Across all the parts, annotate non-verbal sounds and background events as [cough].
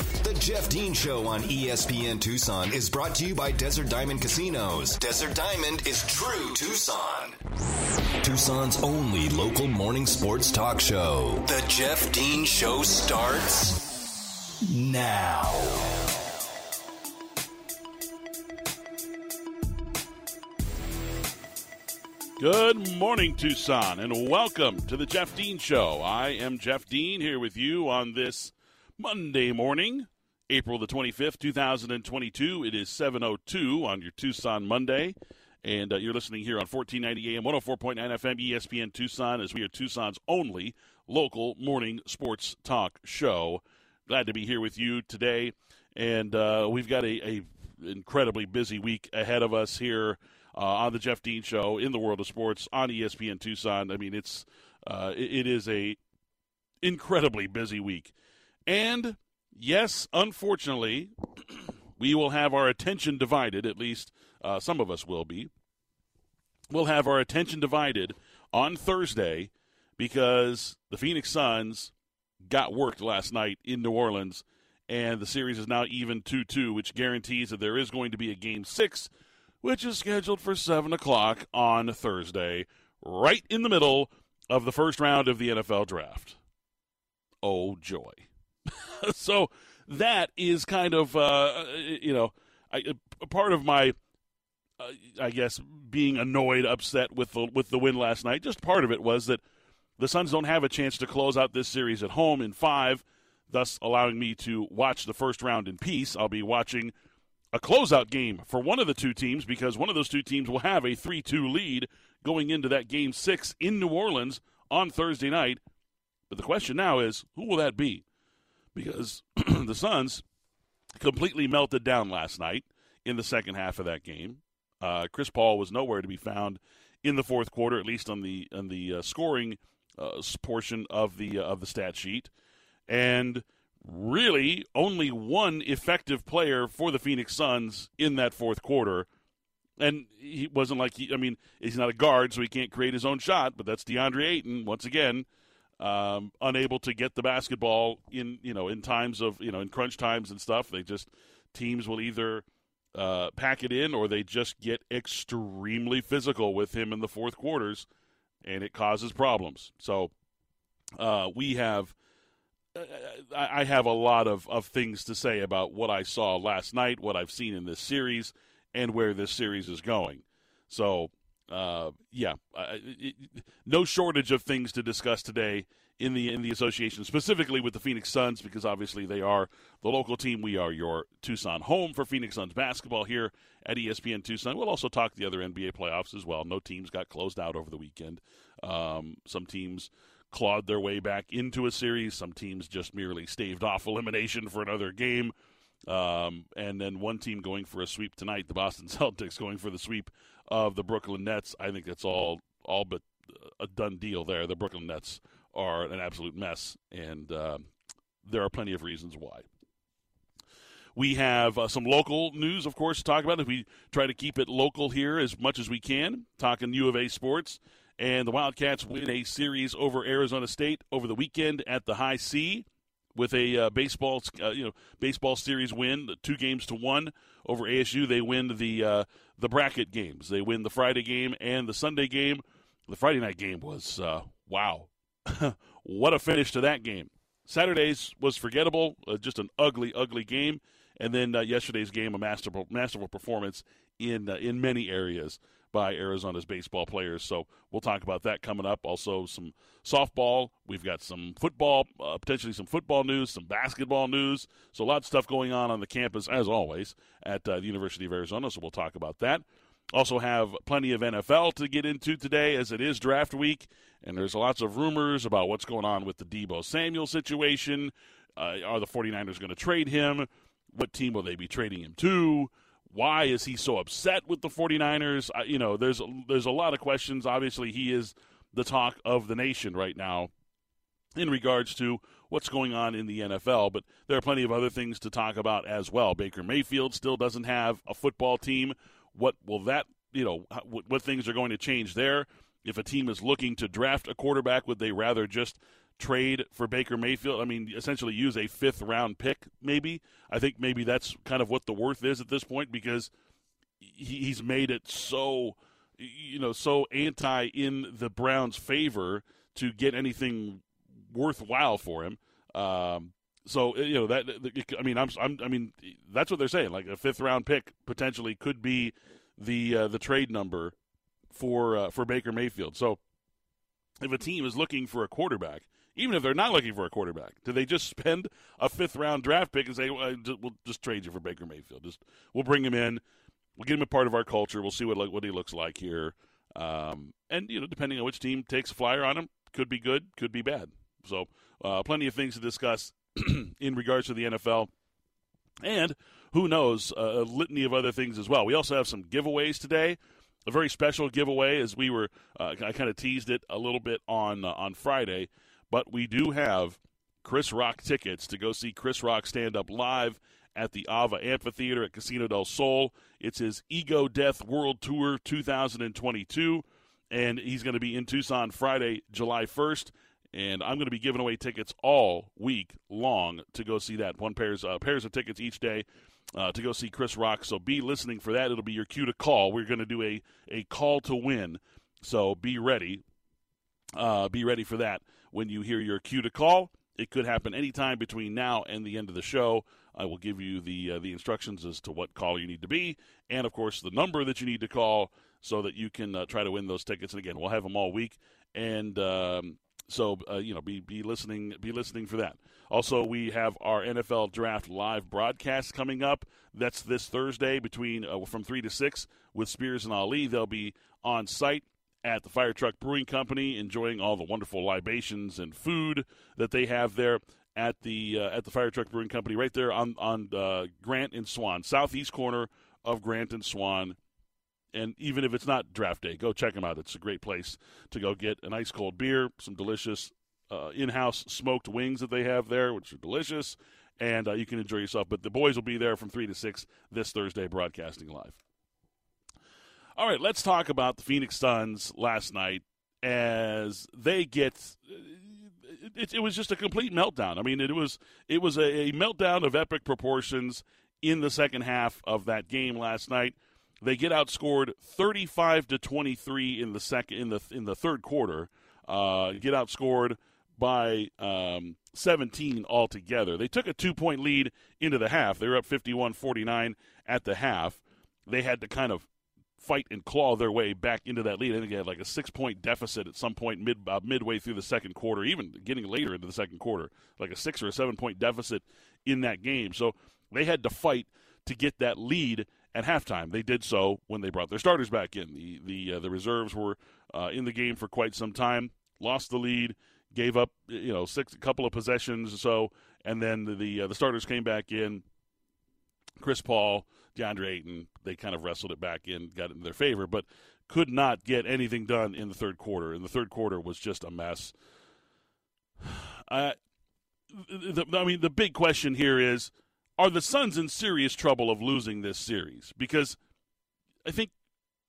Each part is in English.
The Jeff Dean Show on ESPN Tucson is brought to you by Desert Diamond Casinos. Desert Diamond is true Tucson. Tucson's only local morning sports talk show. The Jeff Dean Show starts now. Good morning, Tucson, and welcome to the Jeff Dean Show. I am Jeff Dean here with you on this Monday morning, April the 25th, 2022. It is 7.02 on your Tucson Monday, and uh, you're listening here on 1490 AM, 104.9 FM, ESPN Tucson, as we are Tucson's only local morning sports talk show. Glad to be here with you today, and uh, we've got a, a incredibly busy week ahead of us here uh, on the Jeff Dean Show in the world of sports on ESPN Tucson. I mean, it's uh, it, it is a incredibly busy week, and yes, unfortunately, we will have our attention divided. At least uh, some of us will be. We'll have our attention divided on Thursday because the Phoenix Suns got worked last night in New Orleans, and the series is now even 2 2, which guarantees that there is going to be a game six which is scheduled for 7 o'clock on Thursday, right in the middle of the first round of the NFL draft. Oh, joy. [laughs] so that is kind of, uh, you know, I, a part of my, uh, I guess, being annoyed, upset with the, with the win last night. Just part of it was that the Suns don't have a chance to close out this series at home in five, thus allowing me to watch the first round in peace. I'll be watching – a closeout game for one of the two teams because one of those two teams will have a 3 2 lead going into that game six in New Orleans on Thursday night. But the question now is who will that be? Because [clears throat] the Suns completely melted down last night in the second half of that game. Uh, Chris Paul was nowhere to be found in the fourth quarter, at least on the on the uh, scoring uh, portion of the uh, of the stat sheet, and really only one effective player for the Phoenix Suns in that fourth quarter. And he wasn't like he, I mean, he's not a guard, so he can't create his own shot. But that's DeAndre Ayton once again, um, unable to get the basketball in you know in times of you know in crunch times and stuff. They just teams will either uh, pack it in or they just get extremely physical with him in the fourth quarters, and it causes problems. So uh, we have I have a lot of, of things to say about what I saw last night, what I've seen in this series, and where this series is going. So, uh, yeah, uh, it, no shortage of things to discuss today in the in the association, specifically with the Phoenix Suns, because obviously they are the local team. We are your Tucson home for Phoenix Suns basketball here at ESPN Tucson. We'll also talk the other NBA playoffs as well. No teams got closed out over the weekend. Um, some teams clawed their way back into a series. Some teams just merely staved off elimination for another game. Um, and then one team going for a sweep tonight, the Boston [laughs] Celtics going for the sweep of the Brooklyn Nets. I think that's all all but a done deal there. The Brooklyn Nets are an absolute mess, and uh, there are plenty of reasons why. We have uh, some local news, of course, to talk about. If we try to keep it local here as much as we can, talking U of A sports and the Wildcats win a series over Arizona State over the weekend at the High C with a uh, baseball uh, you know baseball series win, two games to one over ASU. They win the uh, the bracket games. They win the Friday game and the Sunday game. The Friday night game was uh, wow, [laughs] what a finish to that game. Saturday's was forgettable, uh, just an ugly, ugly game, and then uh, yesterday's game a masterful, masterful performance in in many areas by Arizona's baseball players. So we'll talk about that coming up. Also, some softball. We've got some football, uh, potentially some football news, some basketball news. So a lot of stuff going on on the campus, as always, at uh, the University of Arizona. So we'll talk about that. Also, have plenty of NFL to get into today as it is draft week. And there's lots of rumors about what's going on with the Deebo Samuel situation. Uh, are the 49ers going to trade him? What team will they be trading him to? Why is he so upset with the 49ers? I, you know, there's there's a lot of questions. Obviously, he is the talk of the nation right now in regards to what's going on in the NFL, but there are plenty of other things to talk about as well. Baker Mayfield still doesn't have a football team. What will that, you know, what, what things are going to change there? If a team is looking to draft a quarterback, would they rather just trade for Baker Mayfield. I mean, essentially use a fifth round pick, maybe. I think maybe that's kind of what the worth is at this point because he's made it so, you know, so anti in the Browns' favor to get anything worthwhile for him. Um, so you know that I mean I'm, I'm, i mean that's what they're saying. Like a fifth round pick potentially could be the uh, the trade number for uh, for Baker Mayfield. So if a team is looking for a quarterback, even if they're not looking for a quarterback, do they just [laughs] spend a fifth round draft pick and say, well, "We'll just trade you for Baker Mayfield. Just we'll bring him in, we'll get him a part of our culture. We'll see what what he looks like here." Um, and you know, depending on which team takes a flyer on him, could be good, could be bad. So, uh, plenty of things to discuss [clears throat] in regards to the NFL. And who knows, a litany of other things as well. We also have some giveaways today. A very special giveaway, as we were, uh, I kind of teased it a little bit on uh, on Friday, but we do have Chris Rock tickets to go see Chris Rock stand up live at the Ava Amphitheater at Casino del Sol. It's his Ego Death World Tour 2022, and he's going to be in Tucson Friday, July 1st and I'm going to be giving away tickets all week long to go see that. One pairs uh, pairs of tickets each day uh, to go see Chris Rock. So be listening for that. It'll be your cue to call. We're going to do a a call to win. So be ready. Uh, be ready for that when you hear your cue to call. It could happen anytime between now and the end of the show. I will give you the uh, the instructions as to what call you need to be, and of course the number that you need to call so that you can uh, try to win those tickets. And again, we'll have them all week. And um, so uh, you know, be be listening, be listening for that. Also, we have our NFL Draft live broadcast coming up. That's this Thursday between uh, from three to six with Spears and Ali. They'll be on site at the Fire Truck Brewing Company, enjoying all the wonderful libations and food that they have there at the uh, at the Fire Truck Brewing Company, right there on on uh, Grant and Swan, southeast corner of Grant and Swan and even if it's not draft day, go check them out. It's a great place to go get an ice cold beer, some delicious uh, in house smoked wings that they have there, which are delicious, and uh, you can enjoy yourself. But the boys will be there from 3 to 6 this Thursday, broadcasting live. All right, let's talk about the Phoenix Suns last night as they get. It, it was just a complete meltdown. I mean, it was it was a, a meltdown of epic proportions in the second half of that game last night. They get outscored 35 to 23 in the second in the in the third quarter. Uh, get outscored by um, 17 altogether. They took a two point lead into the half. They were up 51 49 at the half. They had to kind of fight and claw their way back into that lead. I think they had like a six point deficit at some point mid uh, midway through the second quarter, even getting later into the second quarter, like a six or a seven point deficit in that game. So they had to fight to get that lead at halftime. They did so when they brought their starters back in. The the uh, the reserves were uh, in the game for quite some time, lost the lead, gave up you know six a couple of possessions or so, and then the the, uh, the starters came back in. Chris Paul, DeAndre Ayton, they kind of wrestled it back in, got it in their favor, but could not get anything done in the third quarter. And the third quarter was just a mess. [sighs] I, the, I mean, the big question here is are the Suns in serious trouble of losing this series? Because I think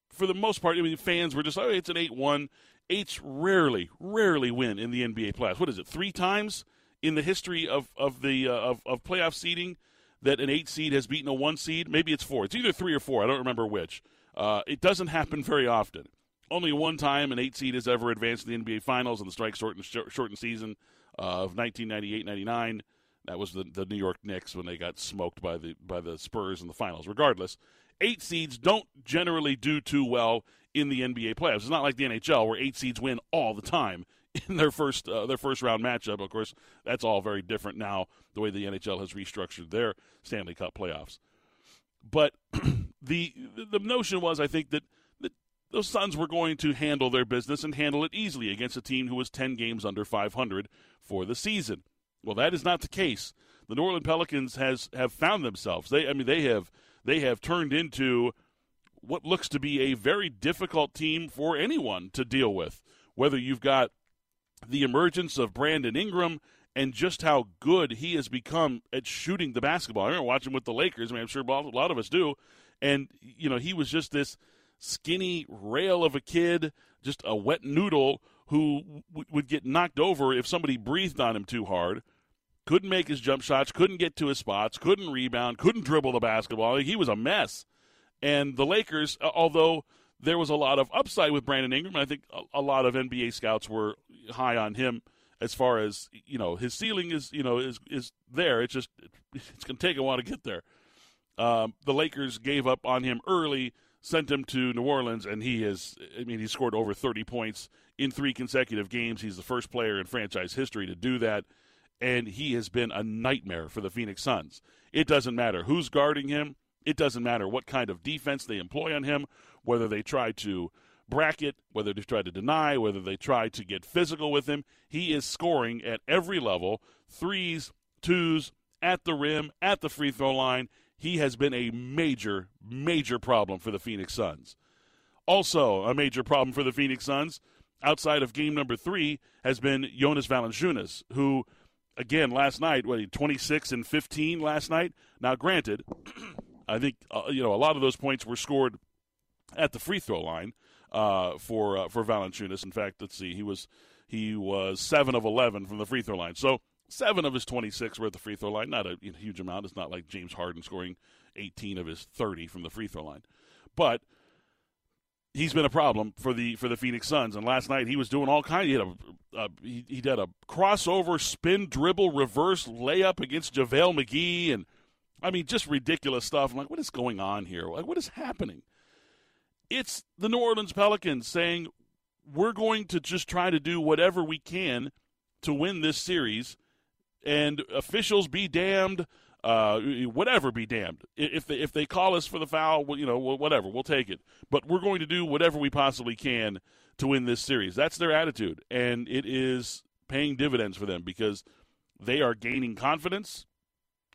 for the most part, I mean, fans were just, oh, it's an 8 1. Eights rarely, rarely win in the NBA playoffs. What is it, three times in the history of, of, the, uh, of, of playoff seeding that an eight seed has beaten a one seed? Maybe it's four. It's either three or four. I don't remember which. Uh, it doesn't happen very often. Only one time an eight seed has ever advanced to the NBA Finals in the strike shortened, shortened season of 1998 99. That was the, the New York Knicks when they got smoked by the by the Spurs in the finals. Regardless, eight seeds don't generally do too well in the NBA playoffs. It's not like the NHL where eight seeds win all the time [laughs] in their first uh, their first round matchup. Of course, that's all very different now the way the NHL has restructured their Stanley Cup playoffs. But [clears throat] the the notion was, I think that, the, those Suns were going to handle their business and handle it easily against a team who was ten games under 500 for the season. Well, that is not the case. The New Orleans Pelicans has have found themselves. They, I mean, they have they have turned into what looks to be a very difficult team for anyone to deal with. Whether you've got the emergence of Brandon Ingram and just how good he has become at shooting the basketball. I remember watching with the Lakers. I mean, I'm sure a lot of us do. And you know, he was just this skinny rail of a kid, just a wet noodle who w- would get knocked over if somebody breathed on him too hard. Couldn't make his jump shots, couldn't get to his spots, couldn't rebound, couldn't dribble the basketball. He was a mess. And the Lakers, although there was a lot of upside with Brandon Ingram, I think a lot of NBA scouts were high on him as far as you know his ceiling is you know is is there. It's just it's going to take a while to get there. Um, the Lakers gave up on him early, sent him to New Orleans, and he has. I mean, he scored over 30 points in three consecutive games. He's the first player in franchise history to do that, and he has been a nightmare for the Phoenix Suns. It doesn't matter who's guarding him. It doesn't matter what kind of defense they employ on him, whether they try to bracket, whether they try to deny, whether they try to get physical with him. He is scoring at every level threes, twos, at the rim, at the free throw line. He has been a major, major problem for the Phoenix Suns. Also, a major problem for the Phoenix Suns outside of game number three has been Jonas Valanciunas, who, again, last night, what, 26 and 15 last night? Now, granted, [clears throat] I think, uh, you know, a lot of those points were scored at the free throw line uh, for uh, for Valanciunas. In fact, let's see, he was he was seven of eleven from the free throw line. So seven of his twenty six were at the free throw line. Not a huge amount. It's not like James Harden scoring eighteen of his thirty from the free throw line, but he's been a problem for the for the Phoenix Suns. And last night he was doing all kinds. He had a, a he, he did a crossover, spin, dribble, reverse layup against JaVale McGee, and I mean just ridiculous stuff. I'm like, what is going on here? Like, what is happening? It's the New Orleans Pelicans saying, we're going to just try to do whatever we can to win this series, and officials be damned. Uh, whatever be damned. If they, if they call us for the foul, you know, whatever, we'll take it. But we're going to do whatever we possibly can to win this series. That's their attitude, and it is paying dividends for them because they are gaining confidence,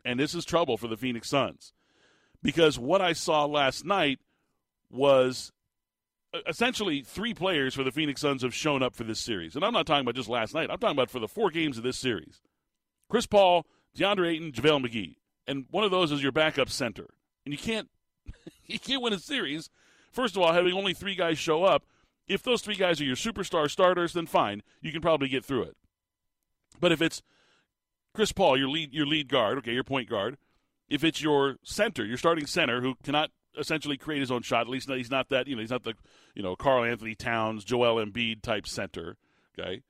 and this is trouble for the Phoenix Suns. Because what I saw last night was essentially three players for the Phoenix Suns have shown up for this series. And I'm not talking about just last night. I'm talking about for the four games of this series. Chris Paul, DeAndre Ayton, JaVale McGee. And one of those is your backup center. And you can't [laughs] you can't win a series, first of all, having only three guys show up. If those three guys are your superstar starters, then fine. You can probably get through it. But if it's Chris Paul, your lead your lead guard, okay, your point guard, if it's your center, your starting center who cannot essentially create his own shot. At least he's not that. You know, he's not the you know Karl-Anthony Towns, Joel Embiid type center. Okay,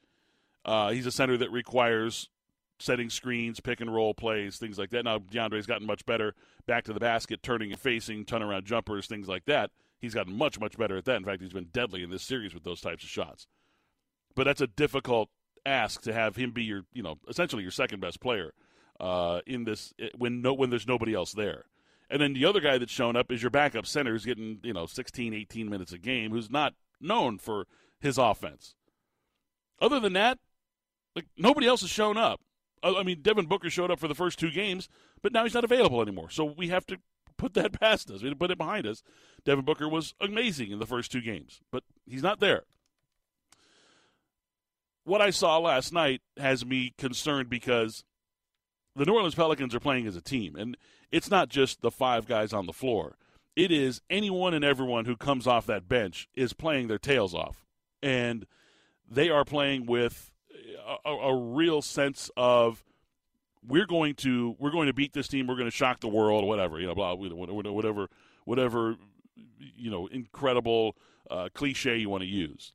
uh, he's a center that requires setting screens, pick and roll plays, things like that. Now DeAndre's gotten much better back to the basket, turning and facing, turnaround jumpers, things like that. He's gotten much much better at that. In fact, he's been deadly in this series with those types of shots. But that's a difficult ask to have him be your you know essentially your second best player uh, in this when no when there's nobody else there. And then the other guy that's shown up is your backup center who's getting, you know, 16, 18 minutes a game, who's not known for his offense. Other than that, like nobody else has shown up. Uh, I mean, Devin Booker showed up for the first two games, but now he's not available anymore. So we have to put that [laughs] past us. We have to put it behind us. Devin Booker was amazing in the first two games, but he's not there. What I saw last night has me concerned because the New Orleans Pelicans are playing as a team, and it's not just the five guys on the floor. It is anyone and everyone who comes off that bench is playing their tails off, and they are playing with a, a real sense of we're going to we're going to beat this team. We're going to shock the world, whatever you know, blah, whatever whatever you know, incredible uh, cliche you want to use.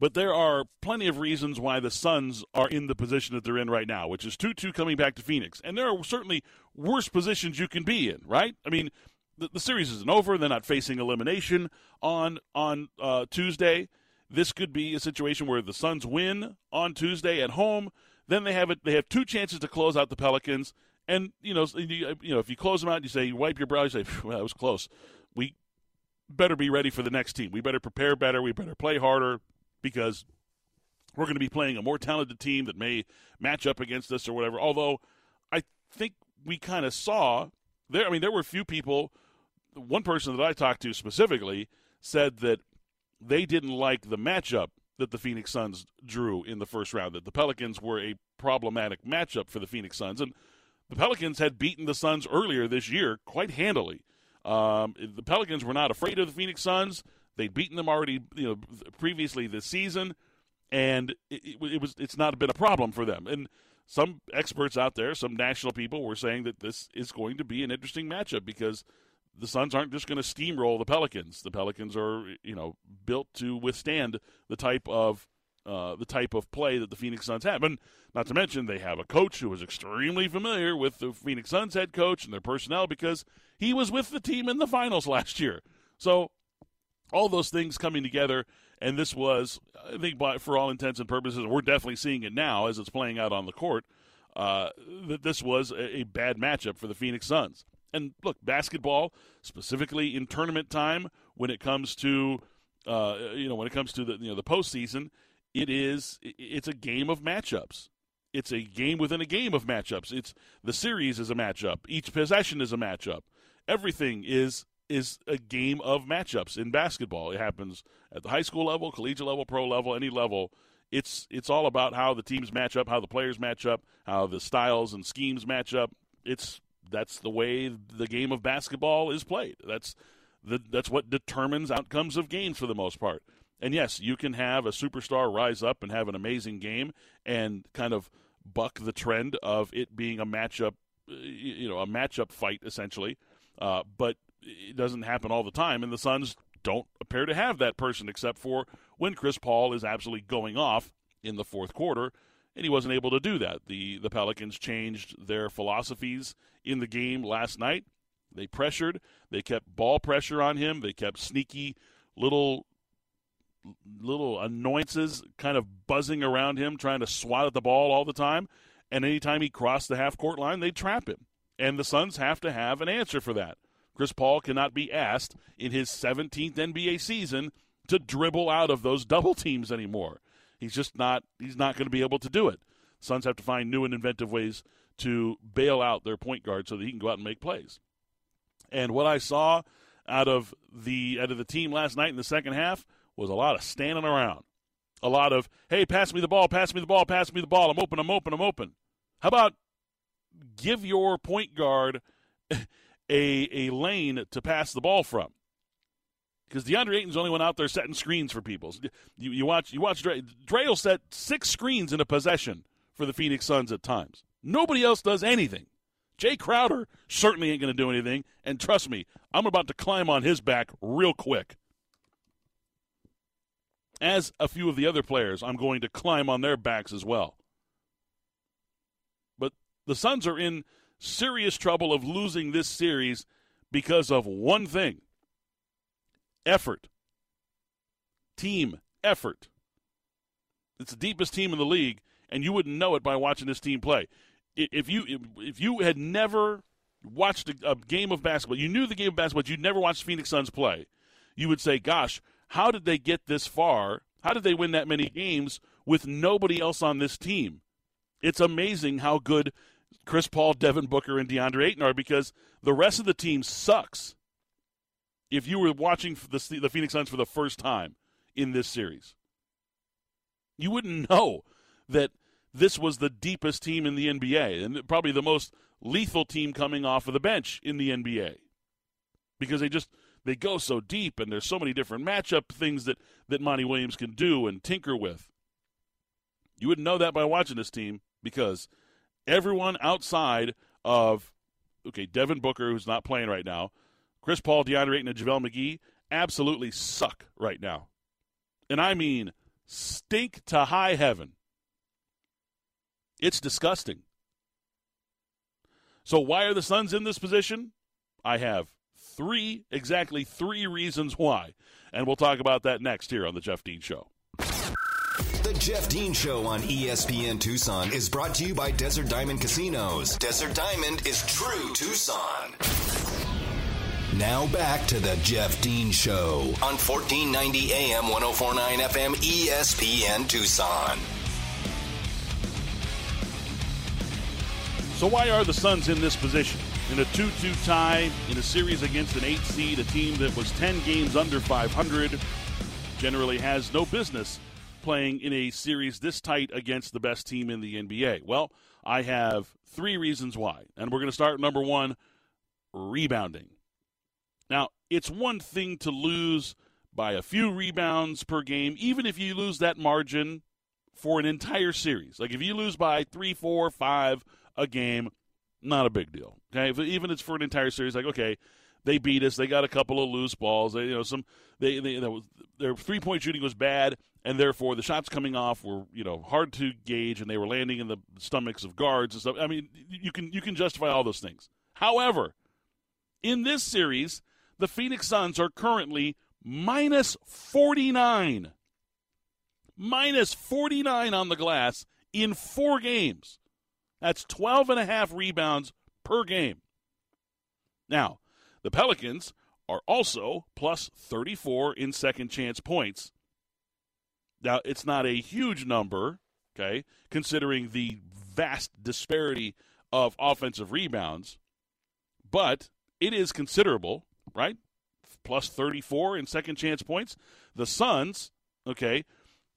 But there are plenty of reasons why the Suns are in the position that they're in right now, which is 2 2 coming back to Phoenix. And there are certainly worse positions you can be in, right? I mean, the, the series isn't over. They're not facing elimination on, on uh, Tuesday. This could be a situation where the Suns win on Tuesday at home. Then they have it. They have two chances to close out the Pelicans, and you know, you, you know, if you close them out, you say you wipe your brow, you say, "Well, that was close." We better be ready for the next team. We better prepare better. We better play harder because we're going to be playing a more talented team that may match up against us or whatever. Although I think we kind of saw there. I mean, there were a few people. One person that I talked to specifically said that they didn't like the matchup that the Phoenix Suns drew in the first round. That the Pelicans were a problematic matchup for the Phoenix Suns, and the Pelicans had beaten the Suns earlier this year quite handily. Um, the Pelicans were not afraid of the Phoenix Suns. They'd beaten them already, you know, previously this season, and it, it, was it's not been a problem for them. And some experts out there, some national people, were saying that this is going to be an interesting matchup because the Suns aren't just going to steamroll the Pelicans. The Pelicans are, you know, built to withstand the type of uh, the type of play that the Phoenix Suns have. And not to mention, they have a coach who is extremely familiar with the Phoenix Suns head coach and their personnel because he was with the team in the finals [laughs] last year. So, all those things coming together, and this was, I think, by, for all intents and purposes, we're definitely seeing it now as it's playing out on the court, uh, that this was a, a bad matchup for the Phoenix Suns. And look, basketball, specifically in tournament time, when it comes to, uh, you know, when it comes to the you know the postseason, it is it's a game of matchups. It's a game within a game of matchups. It's the series is a matchup. Each possession is a matchup. Everything is is a game of matchups in basketball. It happens at the high school level, collegiate level, pro level, any level. It's it's all about how the teams match up, how the players match up, how the styles and schemes match up. It's that's the way the game of basketball is played. That's the, that's what determines outcomes of games for the most part. And yes, you can have a superstar rise up and have an amazing game and kind of buck the trend of it being a matchup, you know, a matchup fight essentially. Uh, but it doesn't happen all the time, and the Suns don't appear to have that person except for when Chris Paul is absolutely going off in the fourth quarter, and he wasn't able to do that. The the Pelicans changed their philosophies in the game last night. They pressured, they kept ball pressure on him, they kept sneaky little little annoyances kind of buzzing around him, trying to swat at the ball all the time. And anytime he crossed the half court line, they trap him. And the Suns have to have an answer for that. Chris Paul cannot be asked in his 17th NBA season to dribble out of those double teams anymore. He's just not he's not going to be able to do it. Suns have to find new and inventive ways to bail out their point guard so that he can go out and make plays. And what I saw out of the out of the team last night in the second half was a lot of standing around. A lot of, hey, pass me the ball, pass me the ball, pass me the ball. I'm open, I'm open, I'm open. How about give your point guard [laughs] a, a lane to pass the ball from? Because DeAndre Ayton's the only one out there setting screens for people. You, you watch you watch Dre. Dre will set six screens in a possession for the Phoenix Suns at times. Nobody else does anything. Jae Crowder certainly ain't going to do anything. And trust me, I'm about to climb on his back real quick as a few of the other players, I'm going to climb on their backs as well. But the Suns are in serious trouble of losing this series because of one thing effort. Team effort. It's the deepest team in the league, and you wouldn't know it by watching this team play. If you if you had never watched a, game of basketball, you knew the game of basketball, but you'd never watched Phoenix Suns play, you would say, "Gosh, how did they get this far? How did they win that many games with nobody else on this team? It's amazing how good Chris Paul, Devin Booker, and DeAndre Ayton are because the rest of the team sucks. If you were watching the, the Phoenix Suns for the first time in this series, you wouldn't [laughs] know that this was the deepest team in the NBA and probably the most lethal team coming off of the bench in the NBA because they just they go so deep, and there's so many different matchup things that that Monty Williams can do and tinker with. You wouldn't know that by watching this team because everyone outside of okay Devin Booker, who's not playing right now, Chris Paul, DeAndre Ayton, and JaVale McGee absolutely suck right now, and I mean stink to high heaven. It's disgusting. So why are the Suns in this position? I have three, exactly three reasons why. And we'll talk about that next here on The Jeff Dean Show. The Jeff Dean Show on ESPN Tucson is brought to you by Desert Diamond Casinos. Desert Diamond is true Tucson. Now back to the Jeff Dean Show on 1490 AM 1049 FM ESPN Tucson. So, why are the Suns in this position? in a 2 2 tie in a series against an 8 seed, a team that was 10 games under 500, generally has no business playing in a series this tight against the best team in the NBA? Well, I have three reasons why. And we're going to start number one rebounding. Now, it's one thing to lose by a few rebounds per game, even if you lose that margin for an entire series. Like if you lose by three, four, five a game, not a big deal. Okay, if, even if it's for an entire series, like okay, they beat us. They got a couple of loose balls. They, you know, some they, they their three point shooting was bad, and therefore the shots coming off were you know hard to gauge, and they were landing in the stomachs of guards and stuff. I mean, you can you can justify all those things. However, in this series, the Phoenix Suns are currently minus forty nine. Minus 49 on the glass in four games. That's 12 and a half rebounds per game. Now, the Pelicans are also plus 34 in second chance points. Now, it's not a huge number, okay, considering the vast disparity of offensive rebounds, but it is considerable, right? Plus 34 in second chance points. The Suns, okay,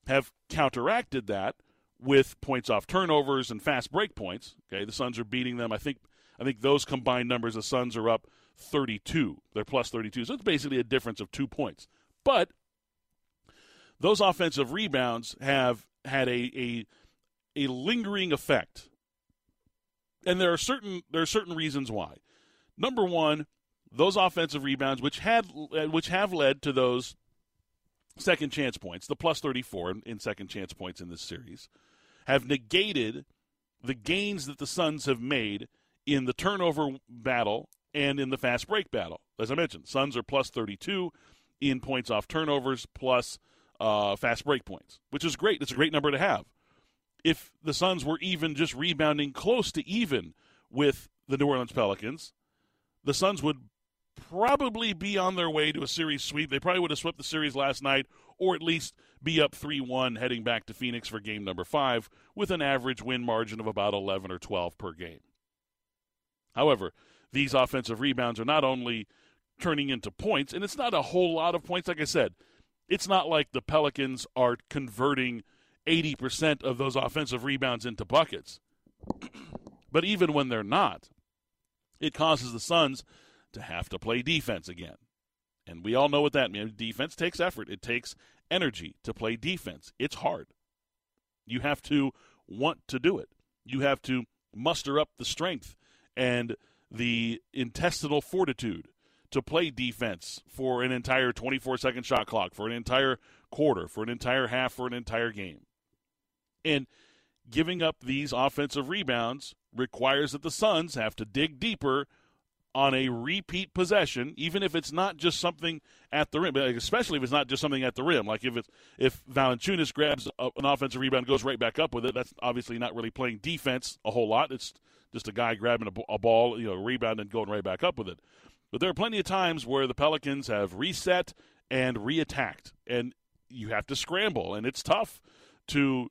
have counteracted that with points off turnovers and fast break points. Okay, the Suns are beating them. I think I think those combined numbers, the Suns are up 32. They're plus 32. So it's basically a difference of two points. But those offensive rebounds have had a, a, a lingering effect. And there are certain there are certain reasons why. Number one, those offensive rebounds, which had which have led to those second chance points, the plus 34 in, in second chance points in this series, have negated the gains that the Suns have made in the turnover battle and in the fast break battle. As I mentioned, Suns are plus 32 in points off turnovers plus uh, fast break points, which is great. It's a great number to have. If the Suns were even just rebounding close to even with the New Orleans Pelicans, the Suns would probably be on their way to a series sweep. They probably would have swept the series last night, or at least be up 3 1 heading back to Phoenix for game number five, with an average win margin of about 11 or 12 per game. However, these offensive rebounds are not only turning into points, and it's not a whole lot of points. Like I said, it's not like the Pelicans are converting 80% of those offensive rebounds into buckets. [clears throat] but even when they're not, it causes the Suns to have to play defense again. And we all know what that means. Defense takes effort, it takes energy to play defense. It's hard. You have to want to do it, you have to muster up the strength and the intestinal fortitude to play defense for an entire 24 second shot clock, for an entire quarter, for an entire half, for an entire game. And giving up these offensive rebounds requires that the Suns have to dig deeper on a repeat possession, even if it's not just something at the rim, especially if it's not just something at the rim. Like if it's if Valanciunas grabs an offensive rebound, goes right back up with it. That's obviously not really playing defense a whole lot. It's just a guy grabbing a, a ball, you know, rebound and going right back up with it. But there are plenty of times where the Pelicans have reset and reattacked, and you have to scramble, and it's tough to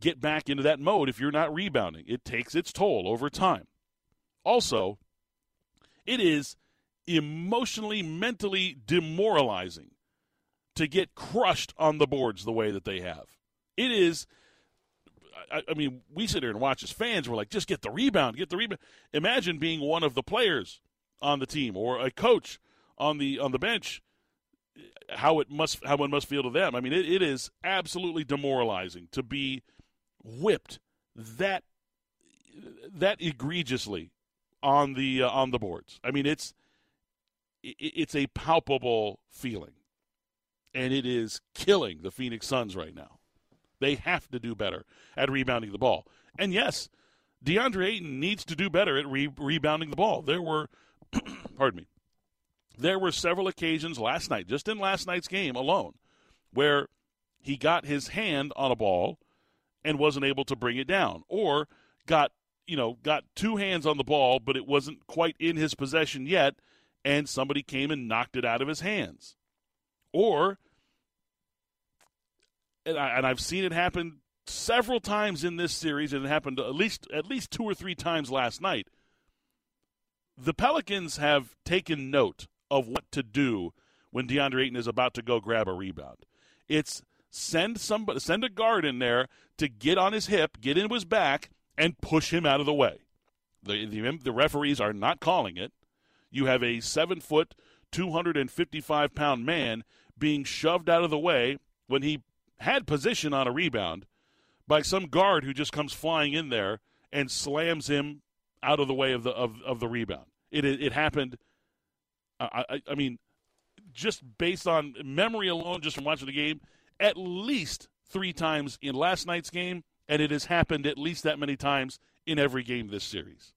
get back into that mode if you're not rebounding. It takes its toll over time. Also, it is emotionally, mentally demoralizing to get crushed on the boards the way that they have. It is. I, I, mean, we sit here and watch as fans. We're like, just get the rebound, get the rebound. Imagine being one of the players on the team or a coach on the on the bench. How it must how one must feel to them. I mean, it, it is absolutely demoralizing to be whipped that that egregiously on the uh, on the boards. I mean, it's it, it's a palpable feeling, and it is killing the Phoenix Suns right now. They have to do better at rebounding the ball. And yes, DeAndre Ayton needs to do better at re- rebounding the ball. There were, [coughs] pardon me, there were several occasions last night, just in last night's game alone, where he got his hand on a ball and wasn't able to bring it down, or got you know, got two hands on the ball, but it wasn't quite in his possession yet, and somebody came and knocked it out of his hands. Or, and, I, and I've seen it happen several times in this series, and it happened at least at least two or three times last night. The Pelicans have taken note of what to do when DeAndre Ayton is about to go grab a rebound. It's send somebody, send a guard in there to get on his hip, get into his back, and push him out of the way. The, the, the referees are not calling it. You have a seven foot, 255 pound man being shoved out of the way when he had position on a rebound by some guard who just comes flying in there and slams him out of the way of the of, of the rebound. It it, happened. I, I, I mean, just based on memory alone, just from watching the game, at least three times in last night's game, and it has happened at least that many times in every game this series.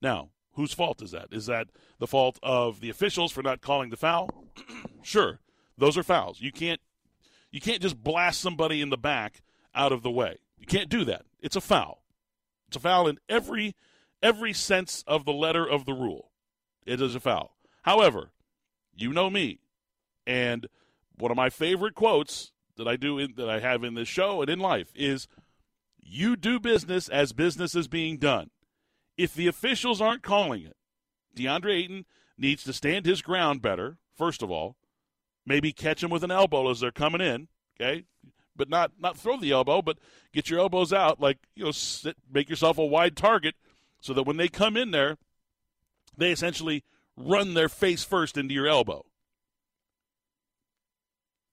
Now, whose fault is that? Is that the fault of the officials for not calling the foul? [clears throat] sure, those are fouls. You can't you can't just blast somebody in the back out of the way. You can't do that. It's a foul. It's a foul in every every sense of the letter of the rule. It is a foul. However, you know me, and one of my favorite quotes that I do in, that I have in this show and in life is, "You do business as business is being done." If the officials aren't calling it, DeAndre Ayton needs to stand his ground better. First of all, maybe catch them with an elbow as they're coming in. Okay, but not not throw the elbow, but get your elbows out, like you know, sit, make yourself a wide target, so that when they come in there, they essentially run their face first into your elbow.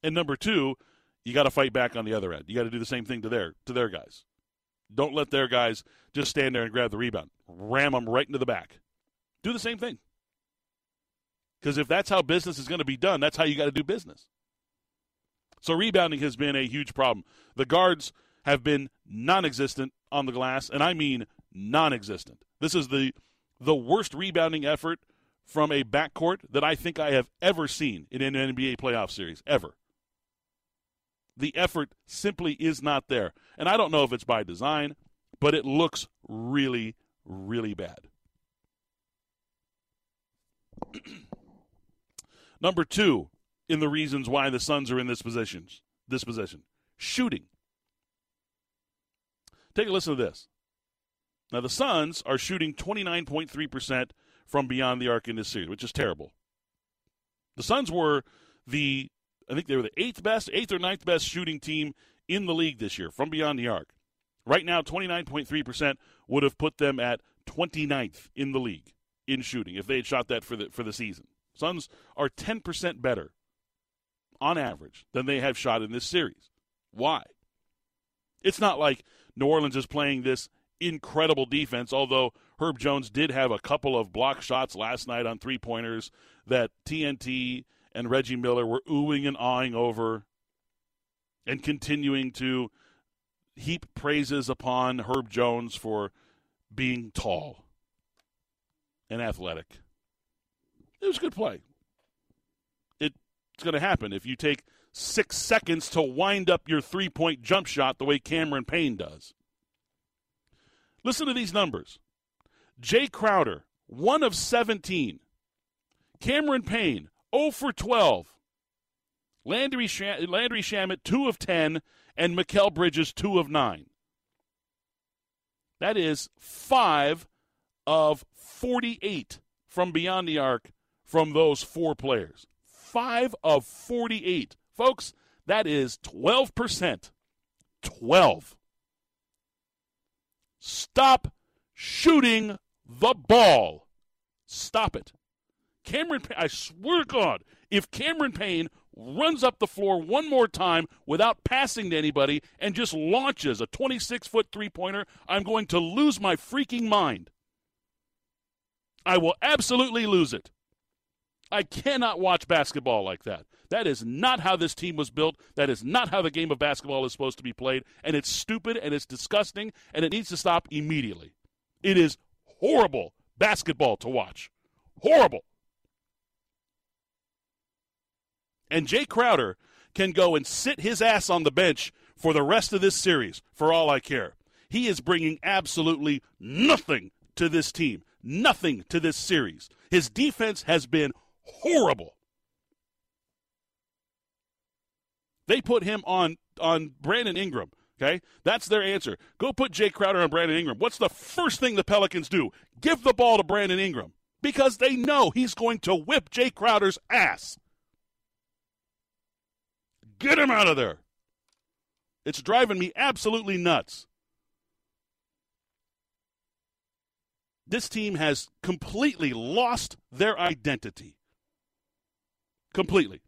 And number two, you got to fight back on the other end. You got to do the same thing to their to their guys. Don't let their guys just stand there and grab the rebound. Ram them right into the back. Do the same thing. Because if that's how business is going to be done, that's how you got to do business. So rebounding has been a huge problem. The guards have been non-existent on the glass, and I mean non-existent. This is the the worst rebounding effort from a backcourt that I think I have ever seen in an NBA playoff series ever. The effort simply is not there. And I don't know if it's by design, but it looks really really bad. [clears throat] Number two, in the reasons why the Suns are in this position, this position, shooting. Take a listen to this. Now the Suns are shooting 29.3% from beyond the arc in this series, which is terrible. The Suns were the I think they were the eighth best, eighth or ninth best shooting team in the league this year from beyond the arc. Right now, 29.3% would have put them at 29th in the league in shooting if they had shot that for the for the season. Suns are 10% better on average than they have shot in this series. Why? It's not like New Orleans is playing this incredible defense, although Herb Jones did have a couple of block shots last night on three pointers that TNT and Reggie Miller were oohing and awing over and continuing to heap praises upon Herb Jones for being tall and athletic. It was a good play. It's going to happen if you take six seconds to wind up your three point jump shot the way Cameron Payne does. Listen to these numbers Jae Crowder, 1 of 17. Cameron Payne, 0 for 12. Landry, Landry Shamet, 2 of 10 and Mikal Bridges, two of nine. That is five of 48 from beyond the arc from those four players. Five of 48. Folks, that is 12%. 12. Stop shooting the ball. Stop it. Cameron, I swear to God, if Cameron Payne runs up the floor one more time without passing to anybody and just launches a 26 foot three pointer, I'm going to lose my freaking mind. I will absolutely lose it. I cannot watch basketball like that. That is not how this team was built. That is not how the game of basketball is supposed to be played. And it's stupid and it's disgusting and it needs to stop immediately. It is horrible basketball to watch. Horrible. And Jae Crowder can go and sit his ass on the bench for the rest of this series, for all I care. He is bringing absolutely nothing to this team, nothing to this series. His defense has been horrible. They put him on on Brandon Ingram. Okay, that's their answer. Go put Jae Crowder on Brandon Ingram. What's the first thing the Pelicans do? Give the ball to Brandon Ingram because they know he's going to whip Jae Crowder's ass. Get him out of there. It's driving me absolutely nuts. This team has completely lost their identity. completely.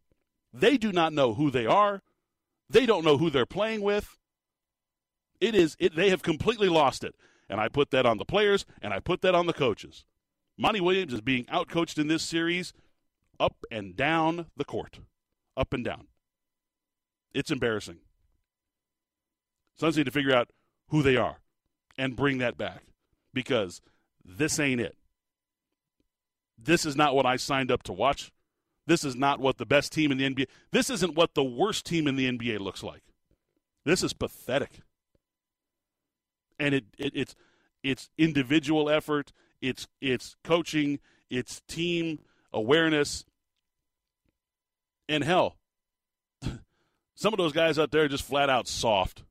They do not know who they are. They don't know who they're playing with. It is it, they have completely lost it. And I put that on the players and I put that on the coaches. Monty Williams is being outcoached in this series up and down the court. Up and down. It's embarrassing. Suns need to figure out who they are and bring that back because this ain't it. This is not what I signed up to watch. This is not what the best team in the NBA. This isn't what the worst team in the NBA looks like. This is pathetic. And it, it it's it's individual effort, it's it's coaching, it's team awareness. And hell, [laughs] some of those guys out there are just flat out soft.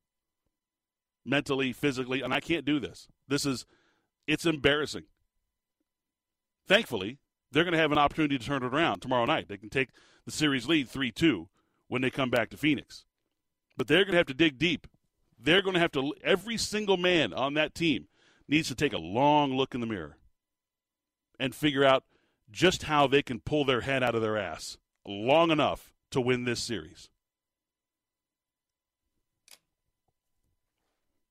Mentally, physically, and I can't do this. This is it's embarrassing. Thankfully, they're going to have an opportunity to turn it around tomorrow night. They can take the series lead 3 2 when they come back to Phoenix. But they're going to have to dig deep. They're going to have to, every single man on that team needs to take a long look in the mirror and figure out just how they can pull their head out of their ass long enough to win this series.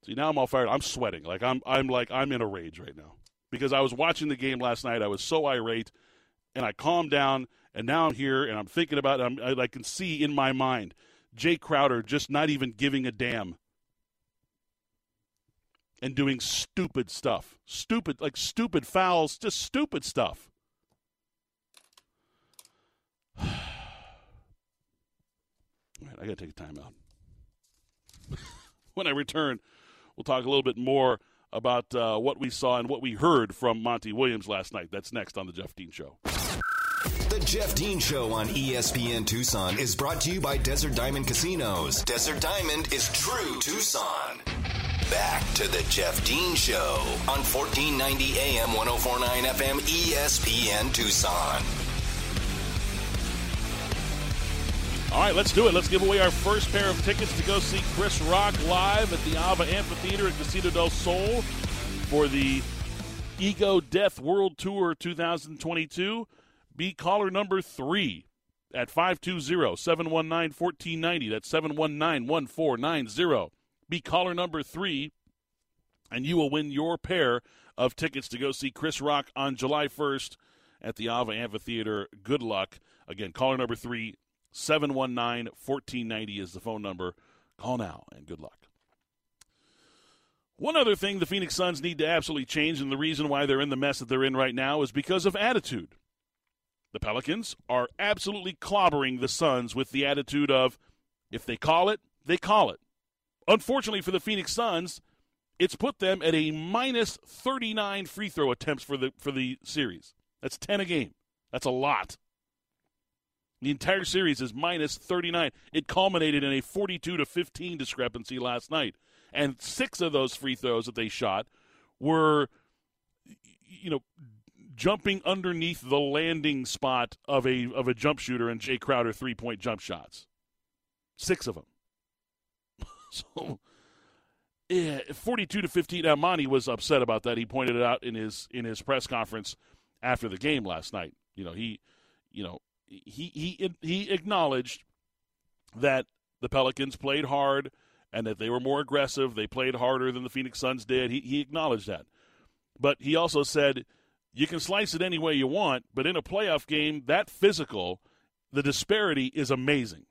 See, now I'm all fired. I'm sweating. Like I'm I'm like I'm in a rage right now. Because I was watching the game last night. I was so irate and I calmed down and now I'm here and I'm thinking about I, I can see in my mind Jae Crowder just not even giving a damn and doing stupid stuff. Stupid, like stupid fouls, just stupid stuff. [sighs] All right, I got to take a timeout. [laughs] when I return, we'll talk a little bit more about uh, what we saw and what we heard from Monty Williams last night. That's next on The Jeff Dean Show. Jeff Dean Show on ESPN Tucson is brought to you by Desert Diamond Casinos. Desert Diamond is true Tucson. Back to the Jeff Dean Show on 1490 AM 1049 FM ESPN Tucson. All right, let's do it. Let's give away our first pair of tickets to go see Chris Rock live at the Ava Amphitheater at Casino del Sol for the Ego Death World Tour 2022. Be caller number three at 520-719-1490. That's 719-1490. Be caller number three, and you will win your pair of tickets to go see Chris Rock on July 1st at the Ava Amphitheater. Good luck. Again, caller number three, 719 1490 is the phone number. Call now and good luck. One other thing the Phoenix Suns need to absolutely change, and the reason why they're in the mess that they're in right now is because of attitude. The Pelicans are absolutely clobbering the Suns with the attitude of if they call it, they call it. Unfortunately for the Phoenix Suns, it's put them at a minus 39 free throw attempts for the for the series. That's 10 a game. That's a lot. The entire series is minus 39. It culminated in a 42 to 15 discrepancy last night. And six of those free throws that they shot were, you know, jumping underneath the landing spot of a of a jump shooter and Jae Crowder three point jump shots. Six of them. [laughs] so, yeah, 42 to 15. Now, Monty was upset about that. He pointed it out in his in his press conference after the game last night. You know, he, you know, he he he acknowledged that the Pelicans played hard and that they were more aggressive. They played harder than the Phoenix Suns did. He he acknowledged that, but he also said you can slice it any way you want, but in a playoff game, that physical, the disparity is amazing.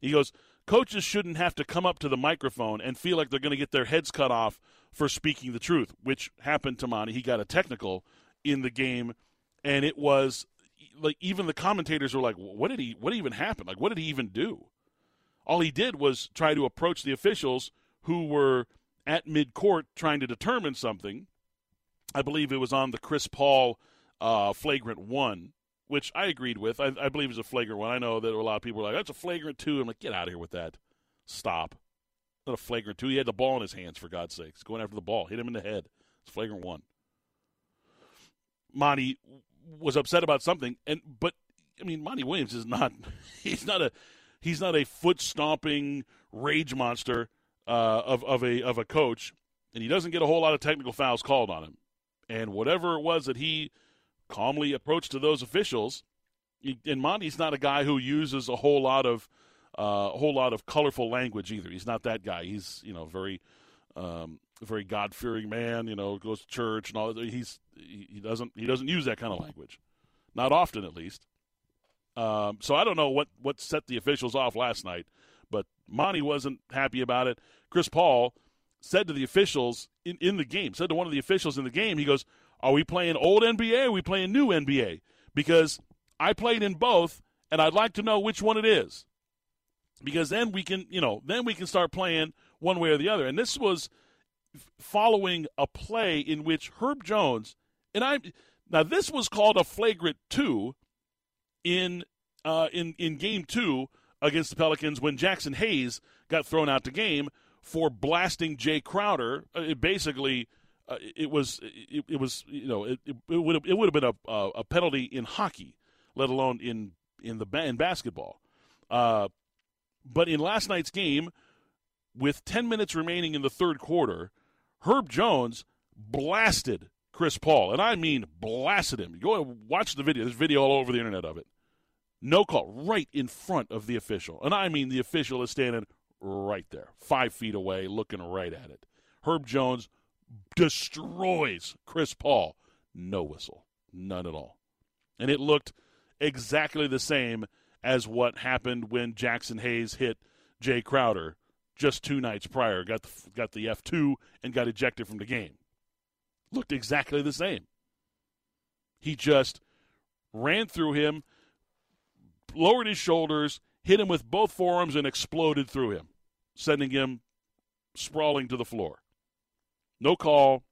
He goes, coaches shouldn't have to come up to the microphone and feel like they're going to get their heads cut off for speaking the truth, which happened to Monty. He got a technical in the game, and it was like even the commentators were like, "What did he? What even happened? Like, what did he even do?" All he did was try to approach the officials who were at midcourt trying to determine something. I believe it was on the Chris Paul uh, flagrant one, which I agreed with. I, I believe it's a flagrant one. I know that a lot of people are like, "That's a flagrant two. I'm like, "Get out of here with that. Stop." Not a flagrant two. He had the ball in his hands for God's sakes, going after the ball, hit him in the head. It's flagrant one. Monty was upset about something, and but I mean, Monty Williams is not [laughs] he's not a he's not a foot stomping rage monster uh, of of a of a coach, and he doesn't get a whole lot of technical fouls called on him. And whatever it was that he calmly approached to those officials, and Monty's not a guy who uses a whole lot of uh, a whole lot of colorful language either. He's not that guy. He's you know very um, very God fearing man. You know goes to church and all. He's he doesn't he doesn't use that kind of language, not often at least. Um, so I don't know what what set the officials off last night, but Monty wasn't happy about it. Chris Paul said to the officials in, in the game, said to one of the officials in the game, he goes, Are we playing old NBA or are we playing new NBA? Because I played in both, and I'd like to know which one it is. Because then we can, you know, then we can start playing one way or the other. And this was following a play in which Herb Jones, and I, now this was called a flagrant two in uh, in in game two against the Pelicans when Jaxson Hayes got thrown out the game for blasting Jae Crowder. Uh, it basically, uh, it was it, it, was you know it, it would have, it would have been a, a penalty in hockey, let alone in in the in basketball. Uh, but in last night's game, with 10 minutes remaining in the third quarter, Herb Jones blasted Chris Paul, and I mean blasted him. Go and watch the video. There's video all over the internet of it. No call, right in front of the official, and I mean the official is standing right there, five feet away, looking right at it. Herb Jones destroys Chris Paul. No whistle. None at all. And it looked exactly the same as what happened when Jaxson Hayes hit Jae Crowder just two nights prior. Got the, got the F2 and got ejected from the game. Looked exactly the same. He just ran through him, lowered his shoulders, hit him with both forearms, and exploded through him, sending him sprawling to the floor. No call.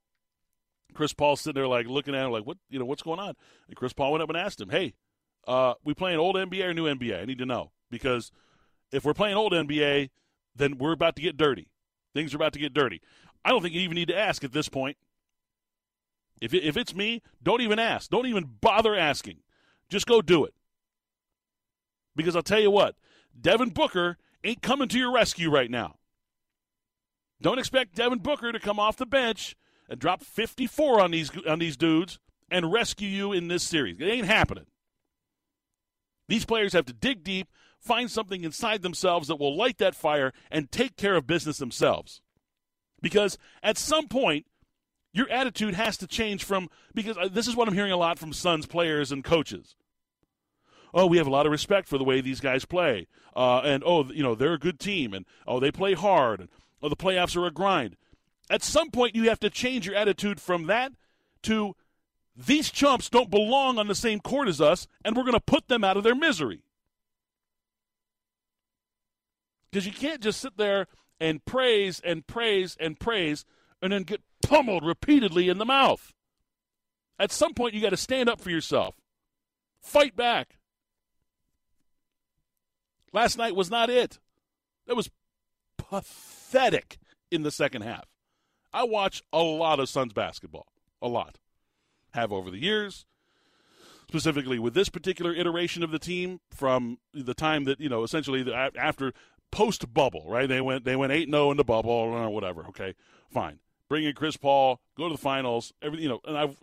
Chris Paul sitting there like looking at him like, what you know, what's going on? And Chris Paul went up and asked him, Hey, uh, we playing old NBA or new NBA? I need to know. Because if we're playing old NBA, then we're about to get dirty. Things are about to get dirty. I don't think you even need to ask at this point. If, if it's me, don't even ask. Don't even bother asking. Just go do it. Because I'll tell you what, Devin Booker ain't coming to your rescue right now. Don't expect Devin Booker to come off the bench and drop 54 on these on these dudes and rescue you in this series. It ain't happening. These players have to dig deep, find something inside themselves that will light that fire and take care of business themselves. Because at some point, your attitude has to change from because uh, this is what I'm hearing a lot from Suns players and coaches oh, we have a lot of respect for the way these guys play, uh, and oh, you know, they're a good team, and oh, they play hard, and oh, the playoffs are a grind. At some point, you have to change your attitude from that to these chumps don't belong on the same court as us, and we're going to put them out of their misery. Because you can't just sit there and praise and praise and praise and then get pummeled repeatedly in the mouth. At some point, you got to stand up for yourself, fight back. Last night was not it. That was pathetic in the second half. I watch a lot of Suns basketball, a lot. Have over the years, specifically with this particular iteration of the team from the time that you know essentially after post bubble, right? They went they went eight zero oh in the bubble or whatever. Okay, fine. Bring in Chris Paul, go to the finals. Every you know, and I've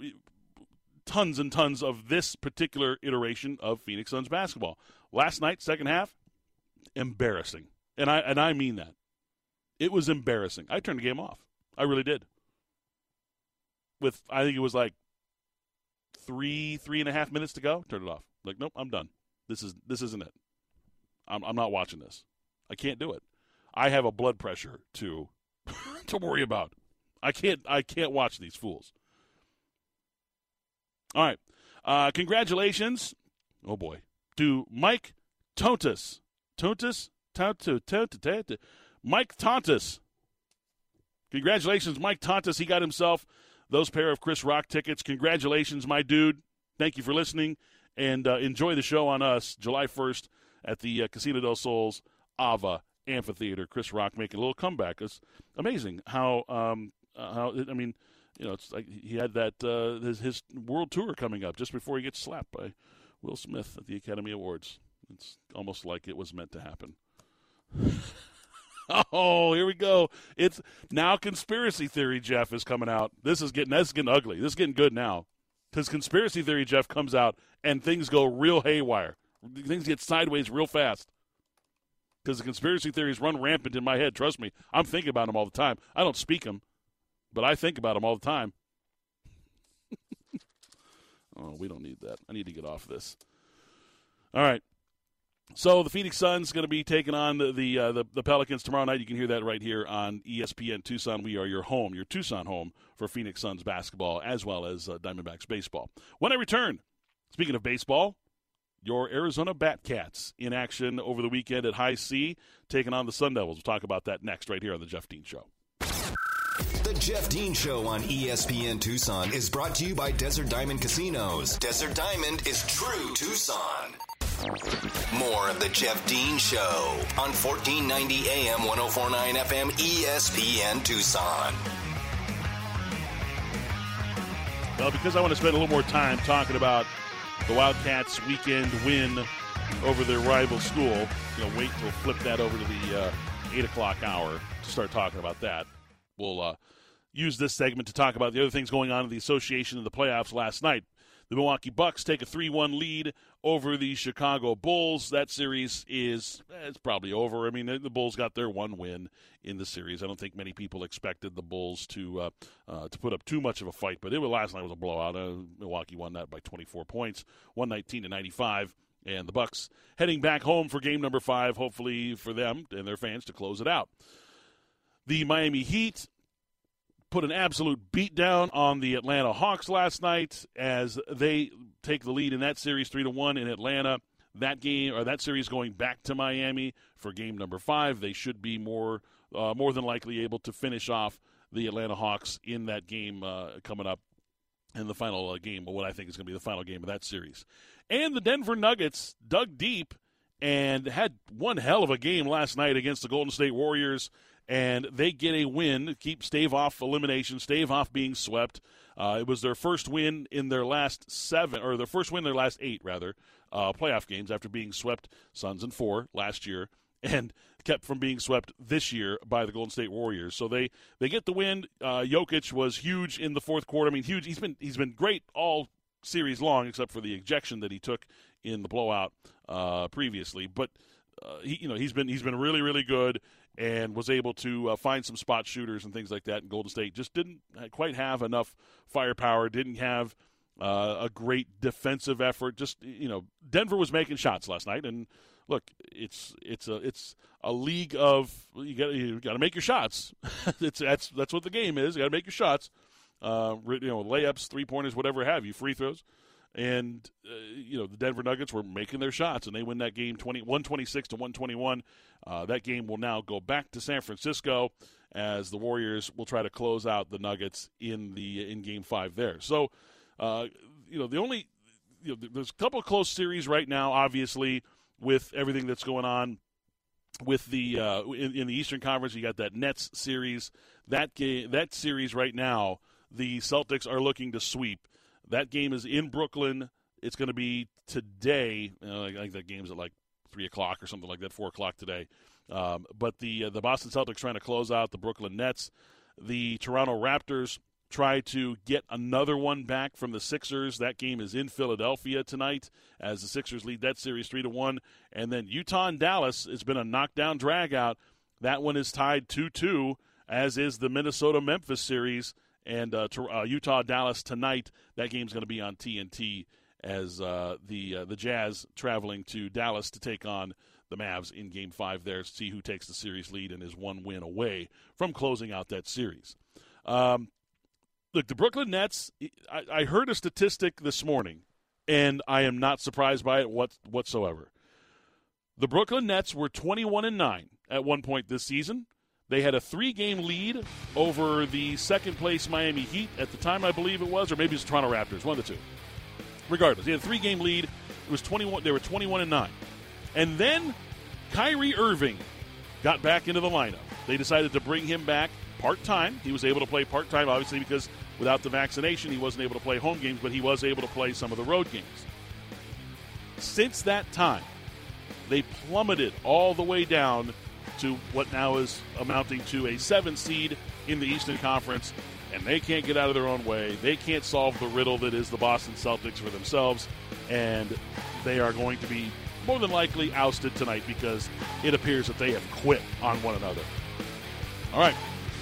tons and tons of this particular iteration of Phoenix Suns basketball. Last night, second half, embarrassing. And I and I mean that. It was embarrassing. I turned the game off. I really did. With I think it was like three, three and a half minutes to go, turned it off. Like, nope, I'm done. This is this isn't it. I'm I'm not watching this. I can't do it. I have a blood pressure to [laughs] to worry about. I can't I can't watch these fools. All right. Uh, congratulations. Oh boy. To Mike Tontus Tontus, Tontu, Tontu, Mike Tontus. Congratulations, Mike Tontus. He got himself those pair of Chris Rock tickets. Congratulations, my dude. Thank you for listening and uh, enjoy the show on us July 1st at the uh, Casino del Sol's Ava Amphitheater. Chris Rock making a little comeback. It's amazing how, um, uh, how I mean, you know, it's like he had that uh, his, his world tour coming up just before he gets slapped by Will Smith at the Academy Awards. It's almost like it was meant to happen. [laughs] oh, here we go. It's now conspiracy theory. Jeff is coming out. This is getting this is getting ugly. This is getting good now. Because conspiracy theory, Jeff, comes out and things go real haywire. Things get sideways real fast. Because the conspiracy theories run rampant in my head. Trust me, I'm thinking about them all the time. I don't speak them, but I think about them all the time. [laughs] oh, we don't need that. I need to get off this. All right. So the Phoenix Suns going to be taking on the the, uh, the, the Pelicans tomorrow night. You can hear that right here on ESPN Tucson. We are your home, your Tucson home for Phoenix Suns basketball as well as uh, Diamondbacks baseball. When I return, speaking of baseball, your Arizona Batcats in action over the weekend at High C, taking on the Sun Devils. We'll talk about that next right here on the Jeff Dean Show. The Jeff Dean Show on ESPN Tucson is brought to you by Desert Diamond Casinos. Desert Diamond is true Tucson. More of the Jeff Dean Show on 1490 AM 1049 FM ESPN Tucson. Well, because I want to spend a little more time talking about the Wildcats' weekend win over their rival school, you know, wait till flip that over to the uh, 8 o'clock hour to start talking about that. We'll uh, use this segment to talk about the other things going on in the association in the playoffs last night. The Milwaukee Bucks take a 3-1 lead over the Chicago Bulls. That series is it's probably over. I mean, the Bulls got their one win in the series. I don't think many people expected the Bulls to uh, uh, to put up too much of a fight, but it was last night was a blowout. Uh, Milwaukee won that by 24 points, 119 to 95. And the Bucks heading back home for game number five, hopefully for them and their fans to close it out. The Miami Heat put an absolute beatdown on the Atlanta Hawks last night as they take the lead in that series three to one in Atlanta. That game or that series going back to Miami for game number five. They should be more uh, more than likely able to finish off the Atlanta Hawks in that game uh, coming up in the final uh, game, what I think is going to be the final game of that series. And the Denver Nuggets dug deep and had one hell of a game last night against the Golden State Warriors and they get a win, keep stave off elimination, stave off being swept. Uh, it was their first win in their last seven, or their first win in their last eight, rather, uh, playoff games after being swept Suns and four last year, [laughs] and kept from being swept this year by the Golden State Warriors. So they they get the win. Uh, Jokic was huge in the fourth quarter. I mean, huge. He's been he's been great all series long, except for the ejection that he took in the blowout uh, previously. But uh, he, you know, he's been he's been really really good and was able to uh, find some spot shooters and things like that. And Golden State just didn't quite have enough firepower, didn't have uh, a great defensive effort. Just you know, Denver was making shots last night, and look, it's it's a it's a league of you got you got to make your shots. [laughs] it's that's that's what the game is. You got to make your shots. Uh, you know, layups, three pointers, whatever have you, free throws and uh, you know the Denver Nuggets were making their shots, and they win that game 20, 126 to 121. Uh, that game will now go back to San Francisco as the Warriors will try to close out the Nuggets in the in Game Five there. So, uh, you know, the only you know, there's a couple of close series right now, obviously, with everything that's going on with the uh, in, in the Eastern Conference. You got that Nets series. That game, that series right now, the Celtics are looking to sweep. That game is in Brooklyn. It's going to be today. Uh, I think that game's at like three o'clock or something like that, four o'clock today. Um, but the uh, the Boston Celtics trying to close out the Brooklyn Nets. The Toronto Raptors try to get another one back from the Sixers. That game is in Philadelphia tonight as the Sixers lead that series three to one. And then Utah and Dallas. It's been a knockdown drag out. That one is tied two two, as is the Minnesota Memphis series and uh, to, uh, Utah Dallas tonight. That game's going to be on TNT as uh, the uh, the Jazz traveling to Dallas to take on the Mavs in Game Five there see who takes the series lead and is one win away from closing out that series. Um, look, the Brooklyn Nets. I, I, heard a statistic this morning, and I am not surprised by it what, whatsoever. The Brooklyn Nets were 21 and 9 at one point this season. They had a three game lead over the second place Miami Heat at the time, I believe it was, or maybe it's the Toronto Raptors, one of the two. Regardless, they had a three game lead. It was 21, they were 21 and 9. And then Kyrie Irving got back into the lineup. They decided to bring him back part time. He was able to play part time, obviously, because without the vaccination, he wasn't able to play home games, but he was able to play some of the road games. Since that time, they plummeted all the way down to what now is amounting to a seven seed in the Eastern Conference. and they can't get out of their own way. They can't solve the riddle that is the Boston Celtics for themselves, and they are going to be more than likely ousted tonight because it appears that they have quit on one another. All right.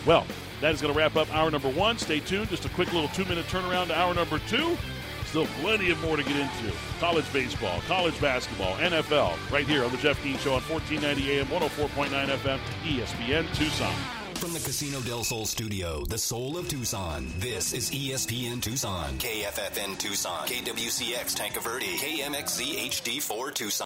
Well, that is going to wrap up hour number one. Stay tuned. Just a quick little two minute turnaround to hour number two. Still plenty of more to get into. College baseball, college basketball, NFL, right here on the Jeff Dean Show on 1490 AM, 104.9 FM, ESPN Tucson. From the Casino del Sol studio, the soul of Tucson, this is ESPN Tucson, KFFN Tucson, KWCX Tanque Verde, KMXZ HD4 Tucson.